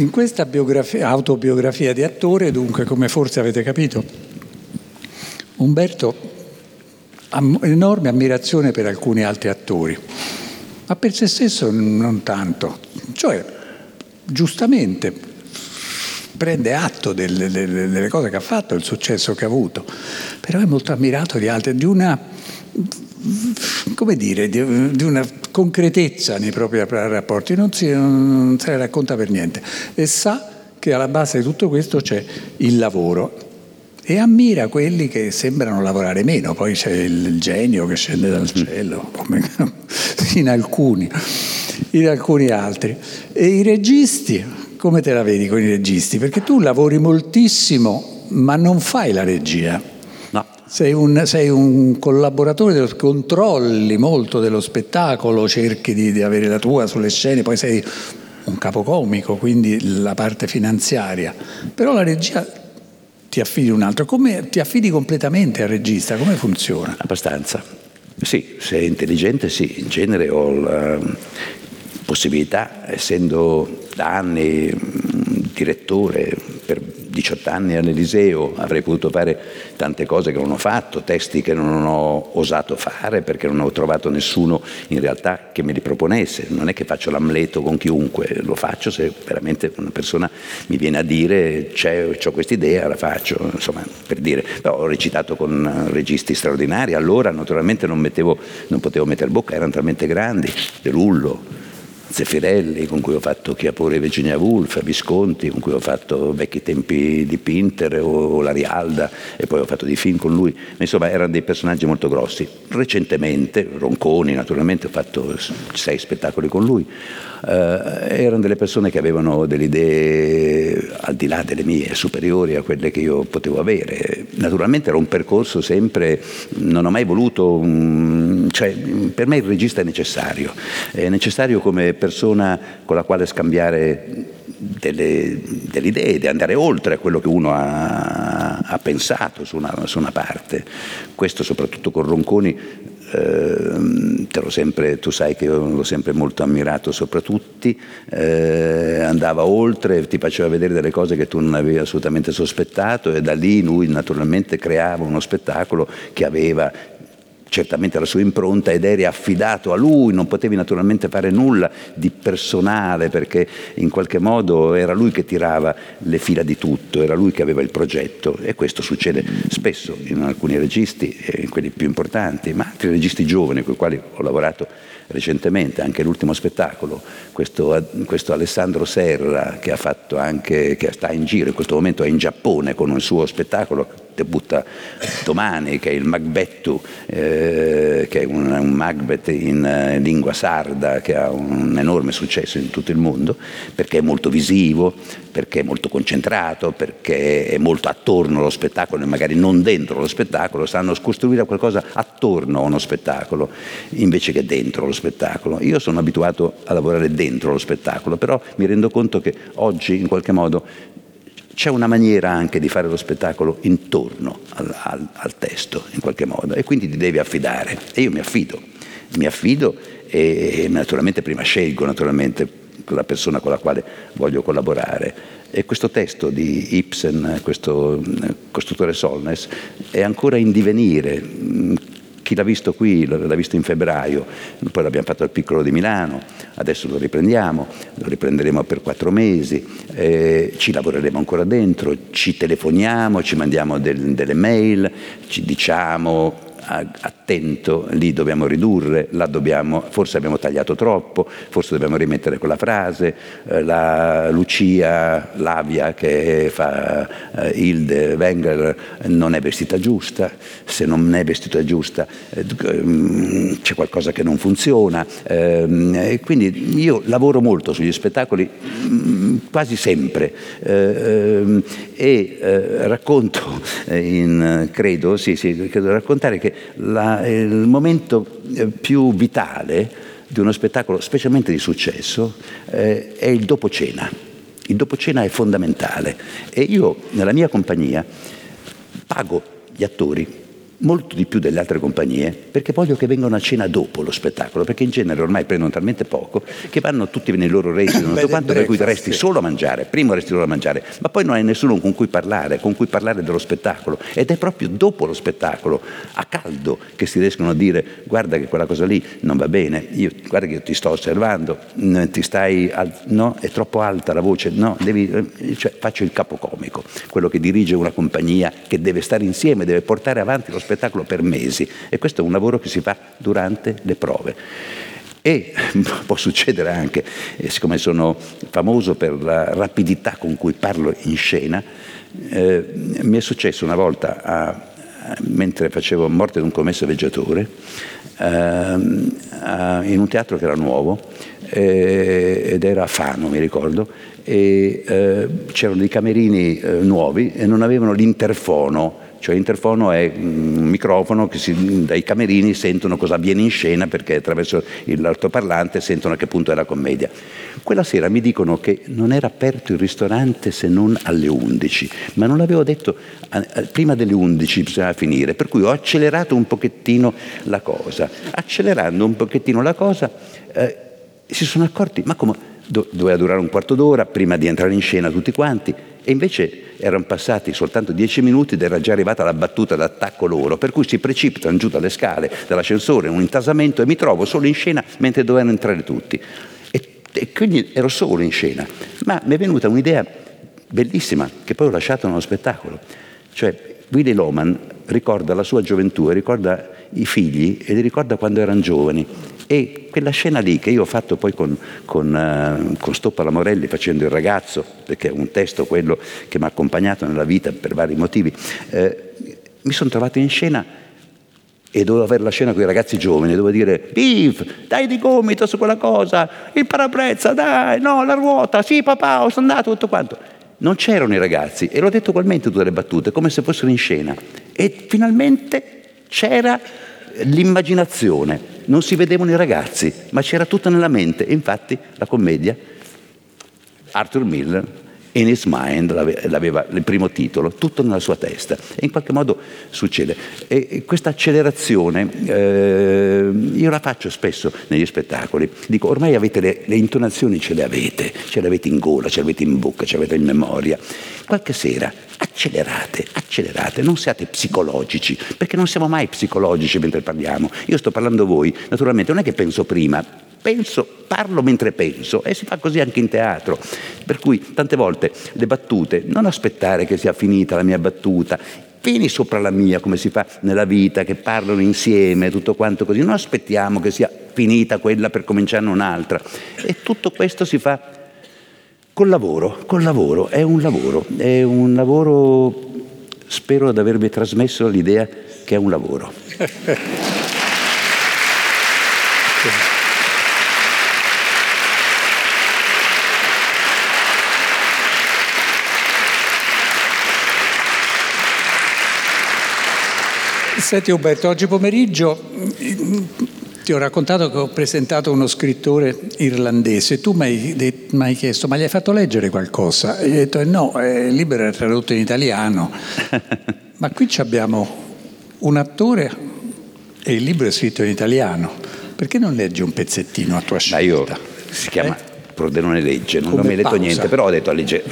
In questa autobiografia di attore, dunque, come forse avete capito, Umberto ha enorme ammirazione per alcuni altri attori, ma per se stesso non tanto. Cioè, giustamente prende atto delle, delle, delle cose che ha fatto, del successo che ha avuto, però è molto ammirato di altri, di una, come dire, di, una concretezza nei propri rapporti, non, si, non se ne racconta per niente e sa che alla base di tutto questo c'è il lavoro e ammira quelli che sembrano lavorare meno, poi c'è il genio che scende dal mm. cielo, come in alcuni, in alcuni altri. E i registi, come te la vedi con i registi? Perché tu lavori moltissimo, ma non fai la regia. No. Sei un, sei un collaboratore, controlli molto dello spettacolo, cerchi di, di avere la tua sulle scene, poi sei un capocomico, quindi la parte finanziaria. Però la regia ti affidi un altro, come ti affidi completamente al regista? Come funziona? Abbastanza. Sì, se è intelligente sì, in genere ho la possibilità, essendo da anni direttore per 18 anni all'Eliseo, avrei potuto fare tante cose che non ho fatto, testi che non ho osato fare perché non ho trovato nessuno in realtà che me li proponesse. Non è che faccio l'amleto con chiunque, lo faccio se veramente una persona mi viene a dire c'è, ho questa idea, la faccio, insomma, per dire. Però ho recitato con registi straordinari, allora naturalmente non, mettevo, non potevo mettere bocca, erano talmente grandi, De Zeffirelli, con cui ho fatto Chiapore Virginia Woolf, Visconti, con cui ho fatto vecchi tempi di Pinter o La Rialda e poi ho fatto dei film con lui. Insomma, erano dei personaggi molto grossi. Recentemente, Ronconi naturalmente, ho fatto sei spettacoli con lui. Uh, erano delle persone che avevano delle idee al di là delle mie, superiori a quelle che io potevo avere. Naturalmente era un percorso sempre, non ho mai voluto, um, cioè per me il regista è necessario, è necessario come persona con la quale scambiare delle, delle idee, di andare oltre a quello che uno ha, ha pensato su una, su una parte. Questo soprattutto con Ronconi eh, sempre, tu sai che io l'ho sempre molto ammirato sopra tutti, eh, andava oltre, ti faceva vedere delle cose che tu non avevi assolutamente sospettato e da lì lui naturalmente creava uno spettacolo che aveva certamente la sua impronta ed eri affidato a lui, non potevi naturalmente fare nulla di personale perché in qualche modo era lui che tirava le fila di tutto, era lui che aveva il progetto e questo succede spesso in alcuni registi, in quelli più importanti, ma altri registi giovani con i quali ho lavorato recentemente, anche l'ultimo spettacolo, questo, questo, Alessandro Serra che che sta in giro, in questo momento è in Giappone con un suo spettacolo debutta domani, che è il Macbettu, eh, che è un, un Macbeth in eh, lingua sarda, che ha un enorme successo in tutto il mondo, perché è molto visivo, perché è molto concentrato, perché è molto attorno allo spettacolo e magari non dentro lo spettacolo, sanno costruire qualcosa attorno a uno spettacolo invece che dentro lo spettacolo. Io sono abituato a lavorare dentro lo spettacolo, però mi rendo conto che oggi in qualche modo c'è una maniera anche di fare lo spettacolo intorno al, al, al, testo, in qualche modo, e quindi ti devi affidare. E io mi affido, mi affido e naturalmente prima scelgo naturalmente la persona con la quale voglio collaborare. E questo testo di Ibsen, questo eh, costruttore Solnes, è ancora in divenire, chi l'ha visto qui l'ha visto in febbraio, poi l'abbiamo fatto al Piccolo di Milano, adesso lo riprendiamo, lo riprenderemo per quattro mesi, eh, ci lavoreremo ancora dentro, ci telefoniamo, ci mandiamo del, delle mail, ci diciamo attento, lì dobbiamo ridurre, dobbiamo, forse abbiamo tagliato troppo, forse dobbiamo rimettere quella frase, eh, la Lucia Lavia che fa eh, Hilde Wenger non è vestita giusta, se non è vestita giusta eh, mm, c'è qualcosa che non funziona, ehm, quindi io lavoro molto sugli spettacoli mm, quasi sempre ehm, e racconto in, credo, sì, sì, credo raccontare che la, il momento eh, più vitale di uno spettacolo, specialmente di successo, eh, è il dopo cena. Il dopo cena è fondamentale e io nella mia compagnia pago gli attori molto di più delle altre compagnie, perché voglio che vengano a cena dopo lo spettacolo, perché in genere ormai prendono talmente poco che vanno tutti nei loro resti, non so quanto, per cui resti solo a mangiare, prima resti solo a mangiare, ma poi non hai nessuno con cui parlare, con cui parlare dello spettacolo. Ed è proprio dopo lo spettacolo, a caldo, che si riescono a dire guarda che quella cosa lì non va bene, io, guarda che io ti sto osservando, ti stai, al, no, è troppo alta la voce, no, devi, eh, cioè, faccio il capocomico, quello che dirige una compagnia che deve stare insieme, deve portare avanti lo spettacolo spettacolo per mesi e questo è un lavoro che si fa durante le prove. E può succedere anche, eh, siccome sono famoso per la rapidità con cui parlo in scena, eh, mi è successo una volta, a, mentre facevo Morte di un commesso viaggiatore, eh, in un teatro che era nuovo eh, ed era a Fano, mi ricordo, e eh, c'erano dei camerini eh, nuovi e non avevano l'interfono cioè l'interfono è un microfono che si, dai camerini sentono cosa avviene in scena perché attraverso l'altoparlante sentono a che punto è la commedia. Quella sera mi dicono che non era aperto il ristorante se non alle 11, ma non l'avevo detto prima delle 11 bisognava finire, per cui ho accelerato un pochettino la cosa. Accelerando un pochettino la cosa eh, si sono accorti, ma come doveva durare un quarto d'ora prima di entrare in scena tutti quanti e invece erano passati soltanto dieci minuti ed era già arrivata la battuta d'attacco loro, per cui si precipitano giù dalle scale dall'ascensore in un intasamento e mi trovo solo in scena mentre dovevano entrare tutti. E, e quindi ero solo in scena. Ma mi è venuta un'idea bellissima che poi ho lasciato nello spettacolo. Cioè Willy Loman ricorda la sua gioventù e ricorda i figli e li ricorda quando erano giovani. E quella scena lì che io ho fatto poi con, con, uh, con Stoppa Morelli facendo il ragazzo, perché è un testo quello che mi ha accompagnato nella vita per vari motivi, eh, mi sono trovato in scena e dovevo avere la scena con i ragazzi giovani, dovevo dire, Piv, dai di gomito su quella cosa, il parabrezza, dai, no, la ruota, sì papà, ho andato, tutto quanto. Non c'erano i ragazzi e l'ho detto ugualmente tutte le battute, come se fossero in scena. E finalmente c'era l'immaginazione, non si vedevano i ragazzi, ma c'era tutto nella mente. Infatti la commedia, Arthur Miller, In His Mind l'aveva il primo titolo, tutto nella sua testa e in qualche modo succede. E questa accelerazione eh, io la faccio spesso negli spettacoli, dico ormai avete le, le, intonazioni, ce le avete, ce le avete in gola, ce le avete in bocca, ce le avete in memoria. Qualche sera accelerate, accelerate, non siate psicologici, perché non siamo mai psicologici mentre parliamo. Io sto parlando a voi, naturalmente non è che penso prima, penso, parlo mentre penso e si fa così anche in teatro. Per cui tante volte le battute, non aspettare che sia finita la mia battuta, vieni sopra la mia come si fa nella vita, che parlano insieme, tutto quanto così, non aspettiamo che sia finita quella per cominciarne un'altra. E tutto questo si fa col lavoro, col lavoro, è un lavoro, è un lavoro, spero di avervi trasmesso l'idea che è un lavoro. Senti Umberto, oggi pomeriggio ti ho raccontato che ho presentato uno scrittore irlandese. Tu mi hai chiesto, ma gli hai fatto leggere qualcosa? E io ho detto, eh no, il libro era tradotto in italiano. ma qui abbiamo un attore e il libro è scritto in italiano. Perché non leggi un pezzettino a tua scelta? Ma io si chiama eh? Pordenone legge, non ho mai letto pausa. niente, però ho detto legge,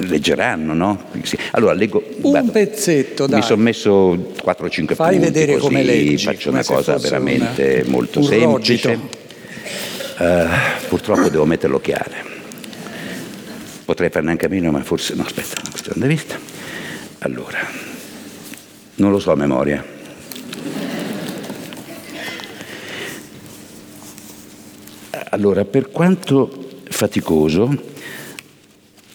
leggeranno, no? Allora leggo. Un vado. pezzetto, dai. Mi sono messo 4-5 Fai punti vedere così, come leggi, faccio come una cosa veramente una, molto semplice. Uh, purtroppo devo mettere l'occhiale. Potrei farne anche a meno, ma forse no, aspetta, una questione di vista. Allora, non lo so a memoria. Allora, per quanto faticoso,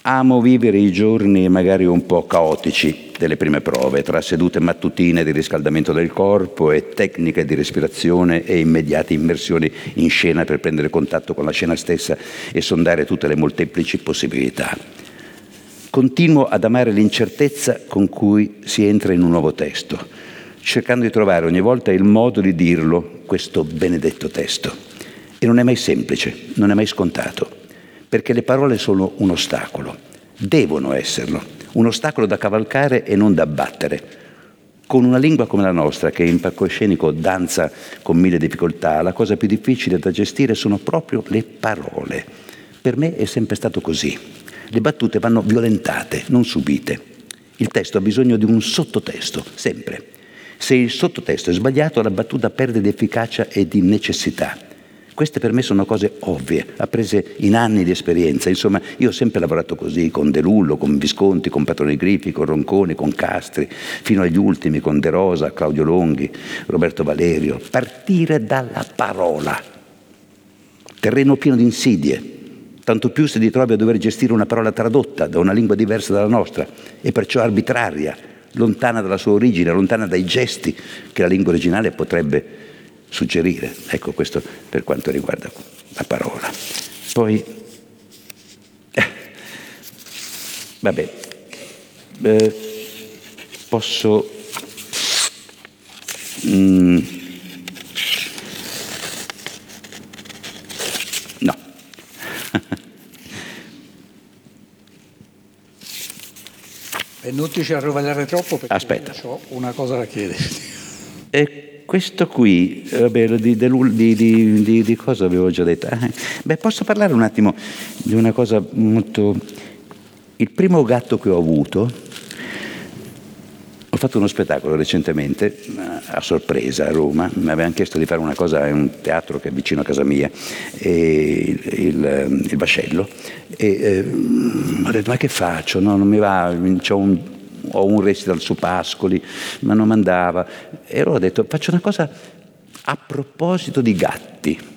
amo vivere i giorni magari un po' caotici delle prime prove, tra sedute mattutine di riscaldamento del corpo e tecniche di respirazione e immediate immersioni in scena per prendere contatto con la scena stessa e sondare tutte le molteplici possibilità. Continuo ad amare l'incertezza con cui si entra in un nuovo testo, cercando di trovare ogni volta il modo di dirlo, questo benedetto testo. E non è mai semplice, non è mai scontato perché le parole sono un ostacolo, devono esserlo, un ostacolo da cavalcare e non da abbattere. Con una lingua come la nostra, che in palcoscenico danza con mille difficoltà, la cosa più difficile da gestire sono proprio le parole. Per me è sempre stato così. Le battute vanno violentate, non subite. Il testo ha bisogno di un sottotesto, sempre. Se il sottotesto è sbagliato, la battuta perde di efficacia e di necessità. Queste per me sono cose ovvie, apprese in anni di esperienza. Insomma, io ho sempre lavorato così, con De Lullo, con Visconti, con Patroni Griffi, con Ronconi, con Castri, fino agli ultimi, con De Rosa, Claudio Longhi, Roberto Valerio. Partire dalla parola. Terreno pieno di insidie, tanto più se ti trovi a dover gestire una parola tradotta da una lingua diversa dalla nostra e perciò arbitraria, lontana dalla sua origine, lontana dai gesti che la lingua originale potrebbe suggerire. Ecco questo per quanto riguarda la parola. Poi, eh, vabbè, eh, posso... Mm, no. e ti ci arrovellare troppo perché Aspetta. ho una cosa da chiederti. E questo qui, vabbè, di, di, di, di, cosa avevo già detto? Ah, beh, posso parlare un attimo di una cosa molto... Il primo gatto che ho avuto, ho fatto uno spettacolo recentemente, a sorpresa a Roma, mi avevano chiesto di fare una cosa in un teatro che è vicino a casa mia, il, il, il Vascello, e eh, ho detto ma che faccio? No, non mi va, ho un ho un recital su Pascoli, ma non mandava. E allora ho detto, faccio una cosa a proposito di gatti.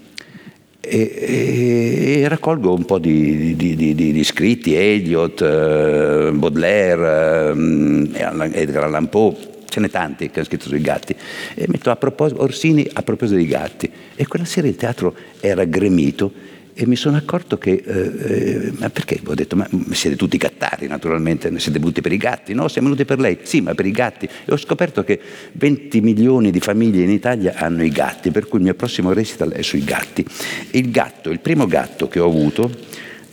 E, e, raccolgo un po' di, di, di, di scritti, Eliot, eh, Baudelaire, eh, Edgar Allan Poe, ce n'è tanti che hanno scritto sui gatti. E metto a Orsini a proposito dei gatti. E quella sera il teatro era gremito e mi sono accorto che, eh, eh, ma perché? Ho detto, ma siete tutti gattari naturalmente, siete venuti per i gatti? No, siamo venuti per lei, sì, ma per i gatti. E ho scoperto che 20 milioni di famiglie in Italia hanno i gatti, per cui il mio prossimo recital è sui gatti. Il gatto, il primo gatto che ho avuto,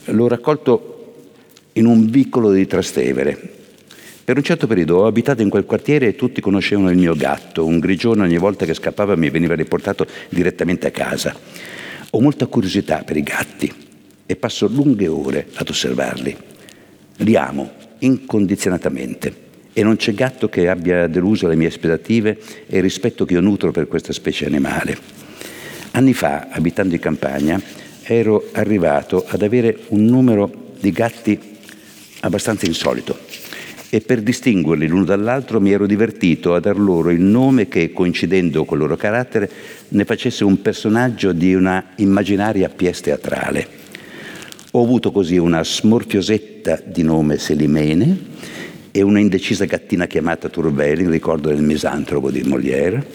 l'ho raccolto in un vicolo di Trastevere. Per un certo periodo ho abitato in quel quartiere e tutti conoscevano il mio gatto, un grigione ogni volta che scappava mi veniva riportato direttamente a casa. Ho molta curiosità per i gatti e passo lunghe ore ad osservarli. Li amo incondizionatamente e non c'è gatto che abbia deluso le mie aspettative e il rispetto che io nutro per questa specie animale. Anni fa, abitando in campagna, ero arrivato ad avere un numero di gatti abbastanza insolito e per distinguerli l'uno dall'altro mi ero divertito a dar loro il nome che, coincidendo col loro carattere, ne facesse un personaggio di una immaginaria pièce teatrale. Ho avuto così una smorfiosetta di nome Selimene e una indecisa gattina chiamata Turbelli, ricordo del misantropo di Molière,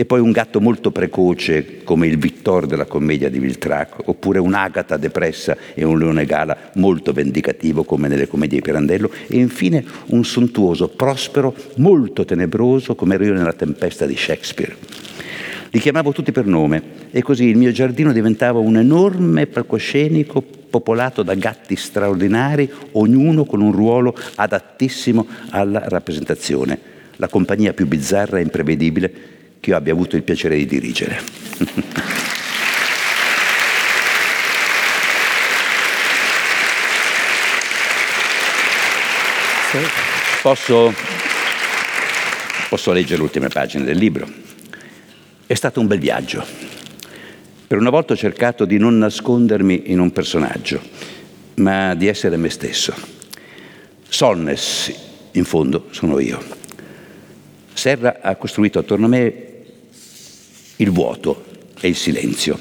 e poi un gatto molto precoce come il Vittor della commedia di Viltrac, oppure un'agata depressa e un leone gala molto vendicativo come nelle commedie di Pirandello, e infine un sontuoso prospero molto tenebroso come ero io nella tempesta di Shakespeare. Li chiamavo tutti per nome e così il mio giardino diventava un enorme palcoscenico popolato da gatti straordinari, ognuno con un ruolo adattissimo alla rappresentazione, la compagnia più bizzarra e imprevedibile che io abbia avuto il piacere di dirigere. Posso, posso leggere le ultime pagine del libro. È stato un bel viaggio. Per una volta ho cercato di non nascondermi in un personaggio, ma di essere me stesso. Solnes, in fondo, sono io. Serra ha costruito attorno a me il vuoto e il silenzio.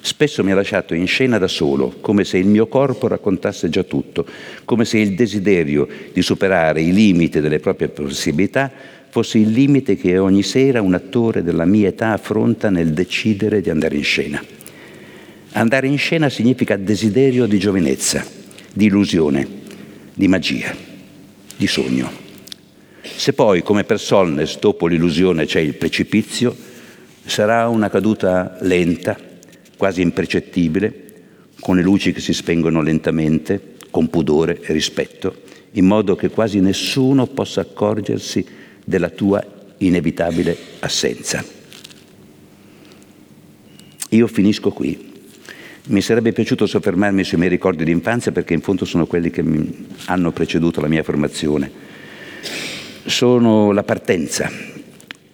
Spesso mi ha lasciato in scena da solo, come se il mio corpo raccontasse già tutto, come se il desiderio di superare i limiti delle proprie possibilità fosse il limite che ogni sera un attore della mia età affronta nel decidere di andare in scena. Andare in scena significa desiderio di giovinezza, di illusione, di magia, di sogno. Se poi, come per Solnes, dopo l'illusione c'è il precipizio, Sarà una caduta lenta, quasi impercettibile, con le luci che si spengono lentamente, con pudore e rispetto, in modo che quasi nessuno possa accorgersi della tua inevitabile assenza. Io finisco qui. Mi sarebbe piaciuto soffermarmi sui miei ricordi di infanzia perché in fondo sono quelli che hanno preceduto la mia formazione. Sono la partenza,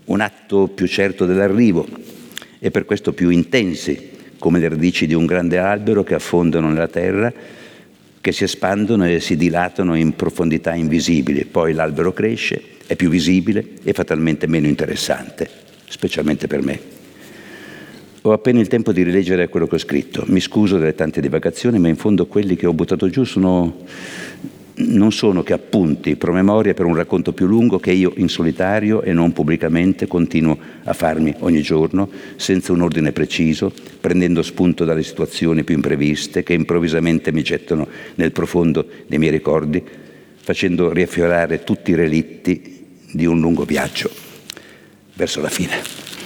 un atto più certo dell'arrivo e per questo più intensi, come le radici di un grande albero che affondano nella terra, che si espandono e si dilatano in profondità invisibili. Poi l'albero cresce, è più visibile e fatalmente meno interessante, specialmente per me. Ho appena il tempo di rileggere quello che ho scritto. Mi scuso delle tante divagazioni, ma in fondo quelli che ho buttato giù sono non sono che appunti, promemoria per un racconto più lungo che io in solitario e non pubblicamente continuo a farmi ogni giorno, senza un ordine preciso, prendendo spunto dalle situazioni più impreviste che improvvisamente mi gettano nel profondo dei miei ricordi, facendo riaffiorare tutti i relitti di un lungo viaggio verso la fine.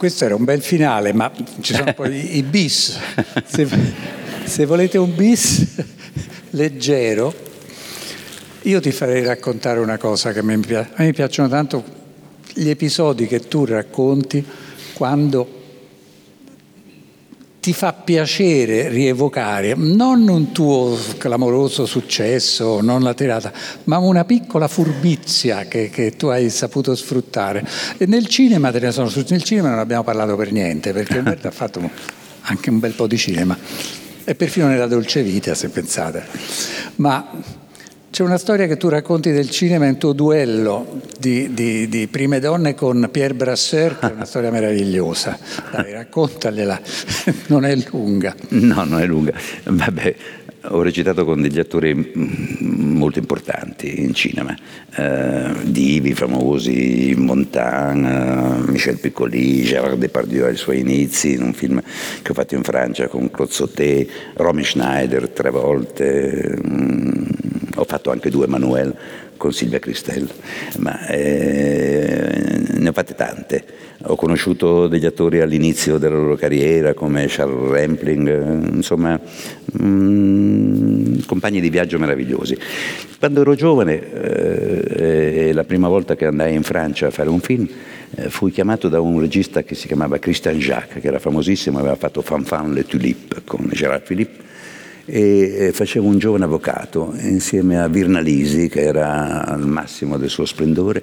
Questo era un bel finale, ma ci sono poi i bis. Se, se volete un bis leggero, io ti farei raccontare una cosa che me, piace. a me piacciono tanto gli episodi che tu racconti quando ti fa piacere rievocare non un tuo clamoroso successo, non la tirata, ma una piccola furbizia che, che tu hai saputo sfruttare. E nel cinema te ne sono nel cinema non abbiamo parlato per niente, perché Umberto ha fatto anche un bel po' di cinema, e perfino nella dolce vita, se pensate. Ma c'è una storia che tu racconti del cinema in tuo duello di, di, di Prime Donne con Pierre Brasseur, che è una storia meravigliosa. Dai, raccontagliela, non è lunga. No, non è lunga. Vabbè, ho recitato con degli attori mm, molto importanti in cinema, eh, divi famosi, Montan, Michel Piccoli, Gérard Depardieu ai suoi inizi, in un film che ho fatto in Francia con Sauté, Romy Schneider tre volte. Mm, ho fatto anche due Manuel con Silvia Cristel, ma eh, ne ho fatte tante. Ho conosciuto degli attori all'inizio della loro carriera come Charles Rampling, insomma, mh, mm, compagni di viaggio meravigliosi. Quando ero giovane, eh, la prima volta che andai in Francia a fare un film, eh, fui chiamato da un regista che si chiamava Christian Jacques, che era famosissimo, aveva fatto Fanfan le Tulipe con Gérard Philippe e facevo un giovane avvocato insieme a Virnalisi che era al massimo del suo splendore.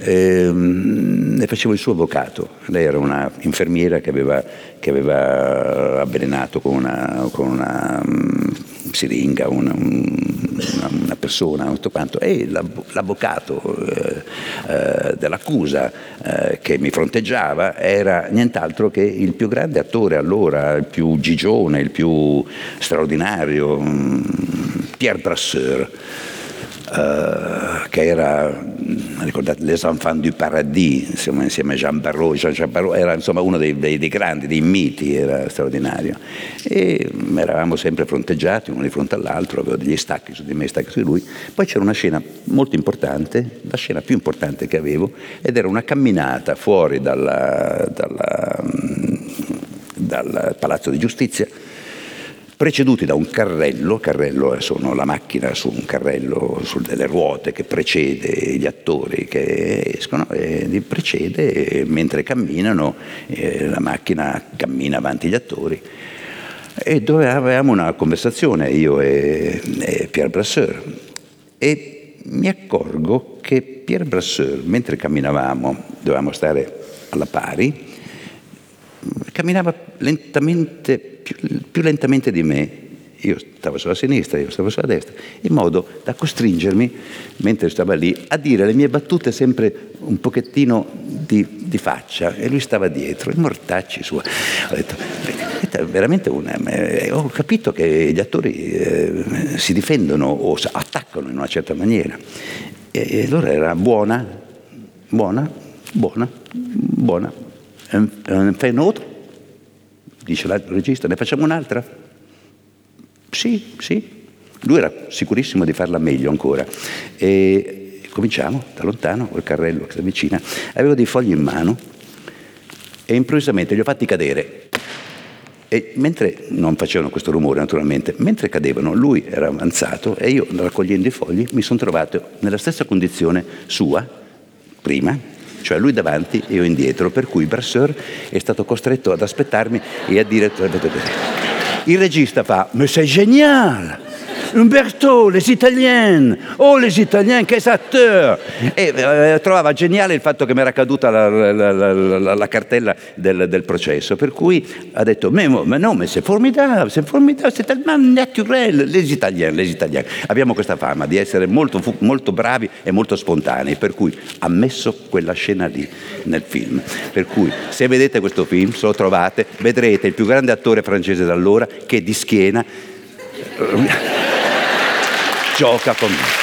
Ehm, e, facevo il suo avvocato. Lei era una infermiera che aveva, che aveva avvelenato con una, con una um, siringa una, una, una, persona tutto quanto e l'avvocato eh, eh, dell'accusa eh, che mi fronteggiava era nient'altro che il più grande attore allora il più gigione il più straordinario straordinario, Pierre Brasseur, Uh, che era, ricordate, Les Enfants du Paradis, insomma, insieme a Jean Barrault, Jean, Jean Barrault, era insomma uno dei, dei, dei, grandi, dei miti, era straordinario. E eravamo sempre fronteggiati uno di fronte all'altro, avevo degli stacchi su di me, stacchi su di lui. Poi c'era una scena molto importante, la scena più importante che avevo, ed era una camminata fuori dalla, dalla, dal Palazzo di Giustizia preceduti da un carrello, carrello sono la macchina su un carrello su delle ruote che precede gli attori che escono e li precede mentre camminano eh, la macchina cammina avanti gli attori. E dove avevamo una conversazione io e, e Pierre Brasseur. E mi accorgo che Pierre Brasseur mentre camminavamo dovevamo stare alla pari camminava lentamente, più, più lentamente di me, io stavo sulla sinistra, io stavo sulla destra, in modo da costringermi, mentre stava lì, a dire le mie battute sempre un pochettino di, di faccia e lui stava dietro, i mortacci suoi. Ho detto, veramente una, eh, ho capito che gli attori eh, si difendono o attaccano in una certa maniera. E, e allora era buona, buona, buona, buona fai un'altra? Dice il regista, ne facciamo un'altra? Sì, sì. Lui era sicurissimo di farla meglio ancora. E cominciamo da lontano, col carrello che si avvicina. Avevo dei fogli in mano e improvvisamente li ho fatti cadere. E mentre non facevano questo rumore naturalmente, mentre cadevano lui era avanzato e io raccogliendo i fogli mi sono trovato nella stessa condizione sua, prima, cioè lui davanti e io indietro, per cui Brasseur è stato costretto ad aspettarmi e a dire... Il regista fa, ma sei geniale! Umberto, les Italiens, oh les Italiens, che acteurs! E eh, trovava geniale il fatto che mi era caduta la, la, la, la cartella del, del, processo, per cui ha detto, ma no, ma c'est formidable, c'est formidable, c'est tellement naturel, les Italiens, les Italiens. Abbiamo questa fama di essere molto, molto bravi e molto spontanei, per cui ha messo quella scena lì nel film. Per cui se vedete questo film, se lo trovate, vedrete il più grande attore francese d'allora che di schiena gioca con me.